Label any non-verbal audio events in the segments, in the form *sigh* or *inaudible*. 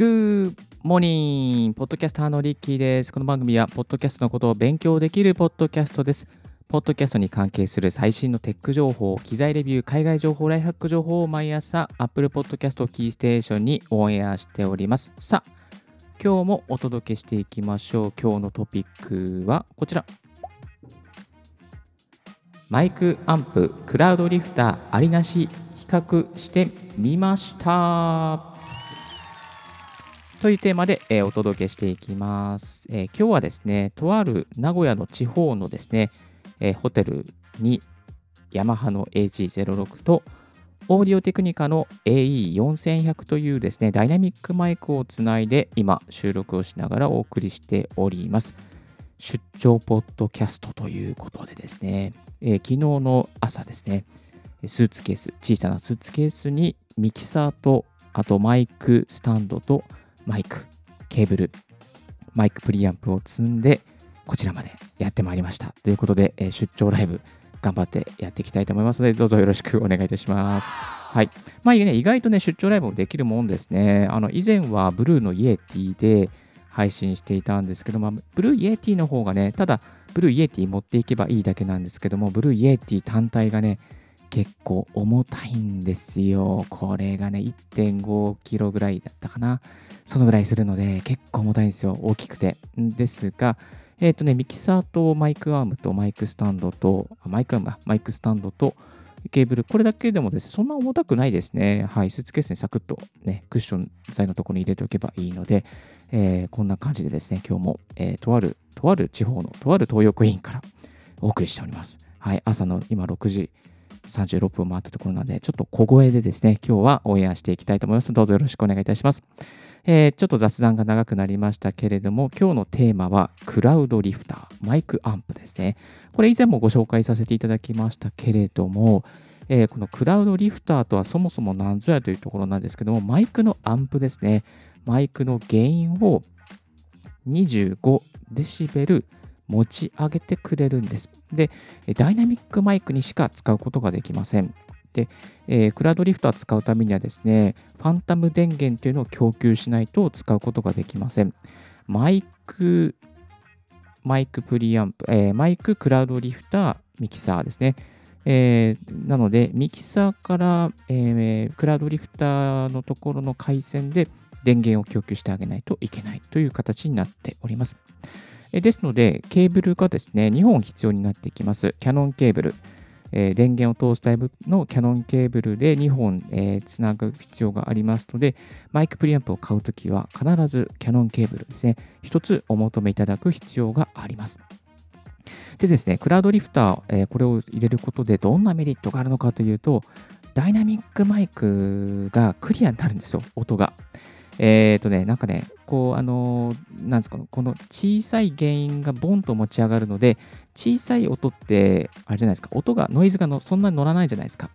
グッモーニンポッドキャスターのリッキーです。この番組は、ポッドキャストのことを勉強できるポッドキャストです。ポッドキャストに関係する最新のテック情報、機材レビュー、海外情報、ライフハック情報を毎朝、Apple Podcast キーステーションにオンエアしております。さあ、今日もお届けしていきましょう。今日のトピックはこちら。マイクアンプ、クラウドリフターありなし比較してみました。というテーマで、えー、お届けしていきます、えー、今日はですね、とある名古屋の地方のですね、えー、ホテルにヤマハの AG06 とオーディオテクニカの AE4100 というですね、ダイナミックマイクをつないで今収録をしながらお送りしております。出張ポッドキャストということでですね、えー、昨日の朝ですね、スーツケース、小さなスーツケースにミキサーと、あとマイクスタンドとマイク、ケーブル、マイクプリアンプを積んで、こちらまでやってまいりました。ということで、え出張ライブ、頑張ってやっていきたいと思いますので、どうぞよろしくお願いいたします。はい。まあね、意外とね、出張ライブもできるもんですね。あの、以前はブルーの Yeti で配信していたんですけども、 Blue Yeti の方がね、ただ、Blue Yeti 持っていけばいいだけなんですけども、 Blue Yeti 単体がね、結構重たいんですよ。これがね、1.5キロぐらいだったかな。そのぐらいするので、結構重たいんですよ。大きくて。ですが、えっ、ー、とね、ミキサーとマイクアームとマイクスタンドと、マイクアーム、マイクスタンドとケーブル、これだけでもですね、そんな重たくないですね。はい、スーツケースにサクッとね、クッション材のところに入れておけばいいので、えー、こんな感じでですね、今日も、えー、とある、とある地方の、とある東横インからお送りしております。はい、朝の今6時36分回ったところなので、ちょっと小声でですね、今日はオンエアしていきたいと思います。どうぞよろしくお願いいたします。えー、ちょっと雑談が長くなりましたけれども、今日のテーマはクラウドリフター、マイクアンプですね。これ以前もご紹介させていただきましたけれども、えー、このクラウドリフターとはそもそも何ぞやというところなんですけども、マイクのアンプですね。マイクのゲインを25デシベル持ち上げてくれるんです。で、ダイナミックマイクにしか使うことができません。で、えー、クラウドリフター使うためにはですね、ファンタム電源というのを供給しないと使うことができません。マイク、マイクプリアンプ、えー、マイククラウドリフター、ミキサーですね。えー、なので、ミキサーから、えー、クラウドリフターのところの回線で電源を供給してあげないといけないという形になっております。ですので、ケーブルがですね、2本必要になってきます。キャノンケーブル。え、電源を通すタイプのキャノンケーブルで2本、え、つなぐ必要がありますので、マイクプリアンプを買うときは必ずキャノンケーブルですね、1つお求めいただく必要があります。でですね、クラウドリフター、えー、これを入れることでどんなメリットがあるのかというと、ダイナミックマイクがクリアになるんですよ、音が。えっ、ー、とね、なんかね、こう、あのー、なんですか、この小さい原因がボンと持ち上がるので、小さい音って、あれじゃないですか、音が、ノイズがのそんなに乗らないじゃないですか。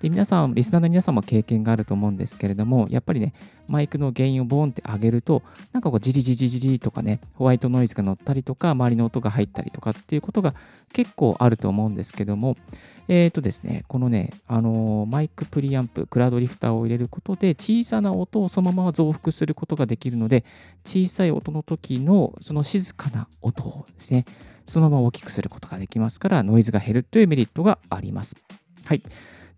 で、皆さん、リスナーの皆さんも経験があると思うんですけれども、やっぱりね、マイクの原因をボーンって上げると、なんかこう、ジリジリジリとかね、ホワイトノイズが乗ったりとか、周りの音が入ったりとかっていうことが結構あると思うんですけども、えっ、ー、とですね、このね、あのー、マイクプリアンプ、クラウドリフターを入れることで、小さな音をそのまま増幅することができるので、小さい音の時のその静かな音をですね、そのまま大きくすることができますから、ノイズが減るというメリットがあります。はい。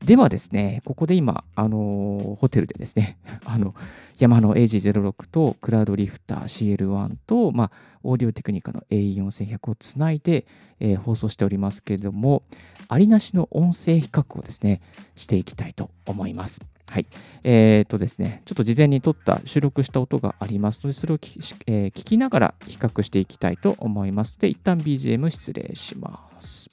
ではですね、ここで今、あのホテルでですね、*laughs* あの、山の AG06 とクラウドリフター CL1 と、まあ、オーディオテクニカの AE4100 をつないで、えー、放送しておりますけれども、ありなしの音声比較をですね、していきたいと思います。はい。えっ、ー、とですね、ちょっと事前に撮った収録した音がありますので、それを聞,、え、聞きながら比較していきたいと思います。で、一旦 BGM 失礼します。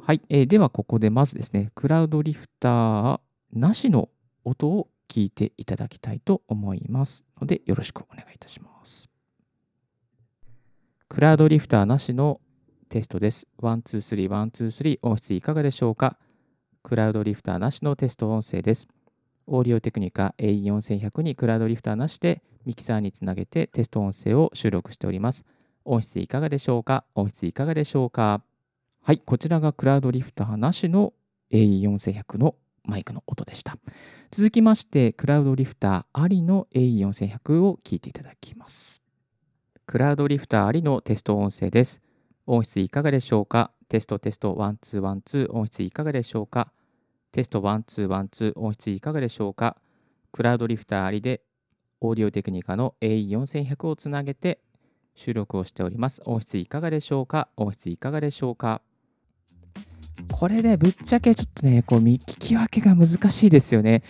はい、えー、ではここでまずですね、クラウドリフターなしの音を聞いていただきたいと思いますので、よろしくお願いいたします。クラウドリフターなしのテストです。1、2、3、1、2、3音質いかがでしょうか？クラウドリフターなしのテスト音声です。オーディオテクニカ AE4100 にクラウドリフターなしでミキサーにつなげてテスト音声を収録しております。音質いかがでしょうか？音質いかがでしょうか？はい、こちらが Cloudlifter なしの AE4100 のマイクの音でした。続きまして、 Cloudlifter ありの AE4100 を聞いていただきます。 Cloudlifter ありのテスト音声です。音質いかがでしょうか？ test test one two one two 音質いかがでしょうか？ test one two one two 音質いかがでしょうか？ Cloudlifter ありでオーディオテクニカの AE4100 をつなげて収録をしております。音質いかがでしょうか？音質いかがでしょうか？これでぶっちゃけちょっとね、こう見聞き分けが難しいですよね。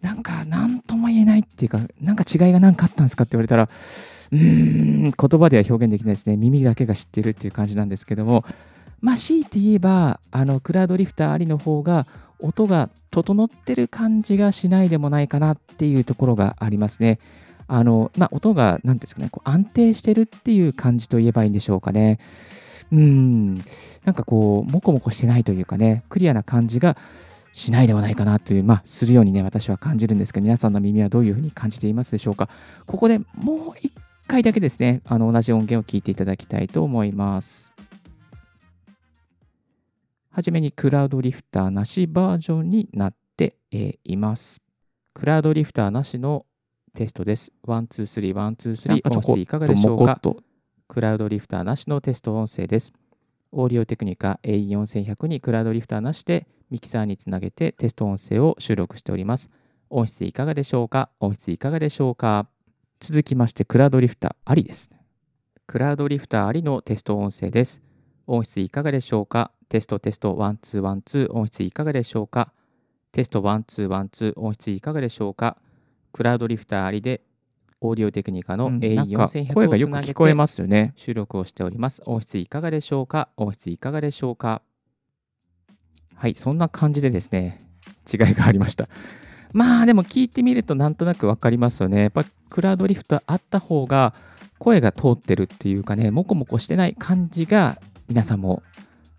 なんか何とも言えないっていうか、なんか違いが何かあったんですかって言われたら、うーん、言葉では表現できないですね。耳だけが知ってるっていう感じなんですけども、まあ、強いて言えば、あの、クラウドリフターありの方が、音が整ってる感じがしないでもないかなっていうところがありますね。あの、まあ、音が、何ですかね、こう安定してるっていう感じと言えばいいんでしょうかね。うん、なんかこう、もこもこしてないというかね、クリアな感じがしないではないかなという、まあ、するようにね、私は感じるんですが、皆さんの耳はどういうふうに感じていますでしょうか。ここでもう一回だけですね、あの同じ音源を聞いていただきたいと思います。はじめにクラウドリフターなしバージョンになっています。 Cloudlifter なしのテストです。 one、two、three、one、two、three、音質いかがでしょうか？ Cloudlifter なしのテスト音声です。オーディオテクニカ AE4100 に Cloudlifter なしでミキサーにつなげてテスト音声を収録しております。音質いかがでしょうか？音質いかがでしょうか？続きまして、 Cloudlifter ありです。 Cloudlifter ありのテスト音声です。音質いかがでしょうか？ test test one two one two 音質いかがでしょうか？テストワンツーワンツー音質いかがでしょうか？クラウドリフターありでオーディオテクニカの A4100 声がよく聞こえますよね。収録をしております。音質いかがでしょうか？音質いかがでしょうか？はい、そんな感じでですね、違いがありました。まあでも聞いてみるとなんとなく分かりますよね。やっぱクラウドリフトあった方が声が通ってるっていうかね、もこもこしてない感じが皆さんも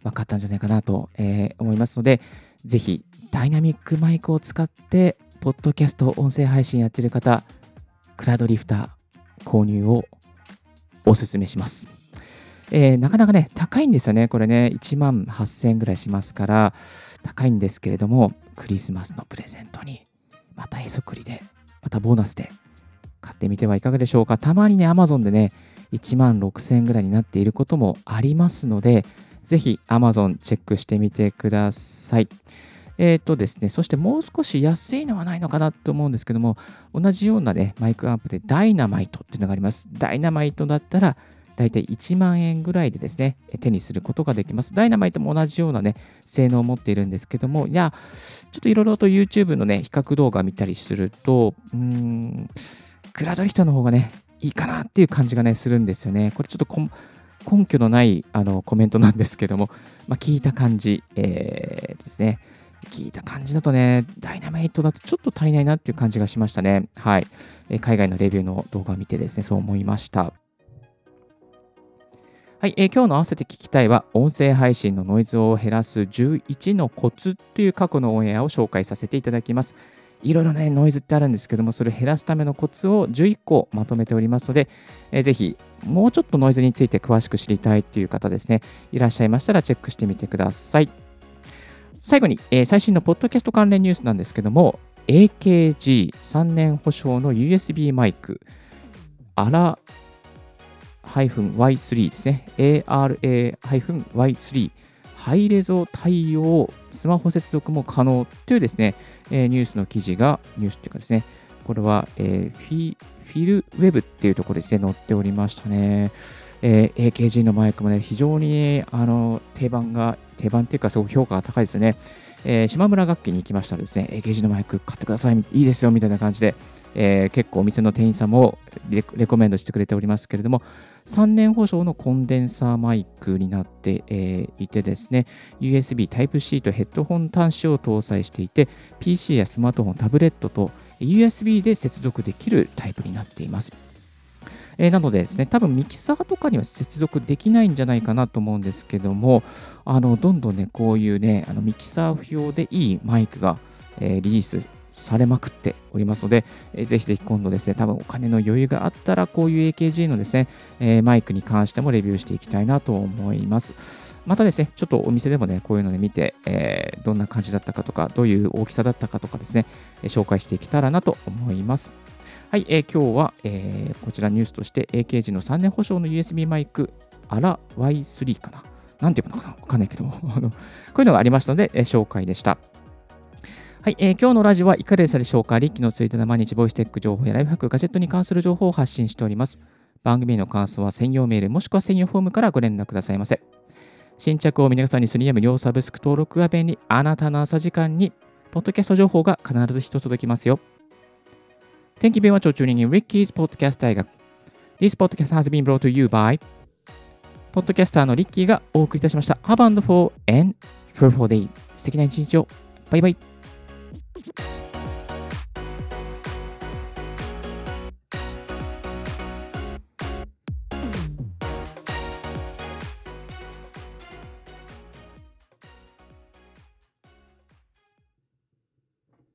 分かったんじゃないかなと、えー、思いますので、ぜひダイナミックマイクを使って、ポッドキャスト音声配信やってる方、クラウドリフター購入をお勧めします。えー、なかなかね、高いんですよね。これね、1万8000円ぐらいしますから、高いんですけれども、クリスマスのプレゼントにまたへそくりで、またボーナスで買ってみてはいかがでしょうか。たまにね、Amazon でね、1万6000円ぐらいになっていることもありますので、ぜひ Amazon チェックしてみてください。えっ、ー、とですね、そしてもう少し安いのはないのかなと思うんですけども、同じようなね、マイクアンプでダイナマイトっていうのがあります。ダイナマイトだったら、だいたい1万円ぐらいでですね、手にすることができます。ダイナマイトも同じようなね、性能を持っているんですけども、いや、ちょっといろいろと YouTube のね、比較動画見たりすると、うーん、クラドリフトの方がね、いいかなっていう感じがね、するんですよね。これちょっと根拠のないあのコメントなんですけども、まあ、聞いた感じ、えー、ですね。聞いた感じだとね、ダイナマイトだとちょっと足りないなっていう感じがしましたね。はい。え海外のレビューの動画を見てですね、そう思いました。はい、えー、今日の合わせて聞きたいは、音声配信のノイズを減らす11のコツという過去のオンエアを紹介させていただきます。いろいろね、ノイズってあるんですけども、それを減らすためのコツを11個まとめておりますので、えー、ぜひ、もうちょっとノイズについて詳しく知りたいという方ですね、いらっしゃいましたらチェックしてみてください。最後に、えー、最新のポッドキャスト関連ニュースなんですけども、AKG3 年保証の USB マイク、アラ Y3 ですね。ARA-Y3 ハイレゾ対応スマホ接続も可能というですね、えー、ニュースの記事が、ニュースっていうかですね、これは、えー、フィフィルウェブっていうところですね、載っておりましたね。えー、AKG のマイクもね、非常にあの定番が、定番っていうか、すごく評価が高いですね。えー、島村楽器に行きましたらですね、AKG のマイク買ってください、いいですよみたいな感じで、えー、結構お店の店員さんもレコメンドしてくれておりますけれども、3年保証のコンデンサーマイクになって、えー、いてですね、USB Type-C とヘッドホン端子を搭載していて、PC やスマートフォン、タブレットと USB で接続できるタイプになっています。えー、なのでですね、多分ミキサーとかには接続できないんじゃないかなと思うんですけども、あのどんどんね、こういうね、あのミキサー不要でいいマイクが、えー、リリースされまくっておりますので、えー、ぜひぜひ今度ですね、多分お金の余裕があったら、こういう AKG のですね、えー、マイクに関してもレビューしていきたいなと思います。またですね、ちょっとお店でもね、こういうので見て、えー、どんな感じだったかとか、どういう大きさだったかとかですね、紹介していけたらなと思います。はい、えー、今日は、えー、こちらニュースとして AKG の3年保証の USB マイク、アラ Y3 かな。なんていうのかなわかんないけど *laughs* こういうのがありましたので、えー、紹介でした。はい、えー、今日のラジオはいかがでしたでしょうかリッキーのツイートで毎日ボイステック情報やライフハック、ガジェットに関する情報を発信しております。番組への感想は専用メールもしくは専用フォームからご連絡くださいませ。新着を皆さんにするには無料サブスク登録が便利。あなたの朝時間に、ポッドキャスト情報が必ず一つ届きますよ。Thank you very much for tuning in Ricky's Podcast 大学。This podcast has been brought to you by ポッドキャスターのリッキーがお送りいたしました。Have and for and for for day 素敵な一日を。バイバイ。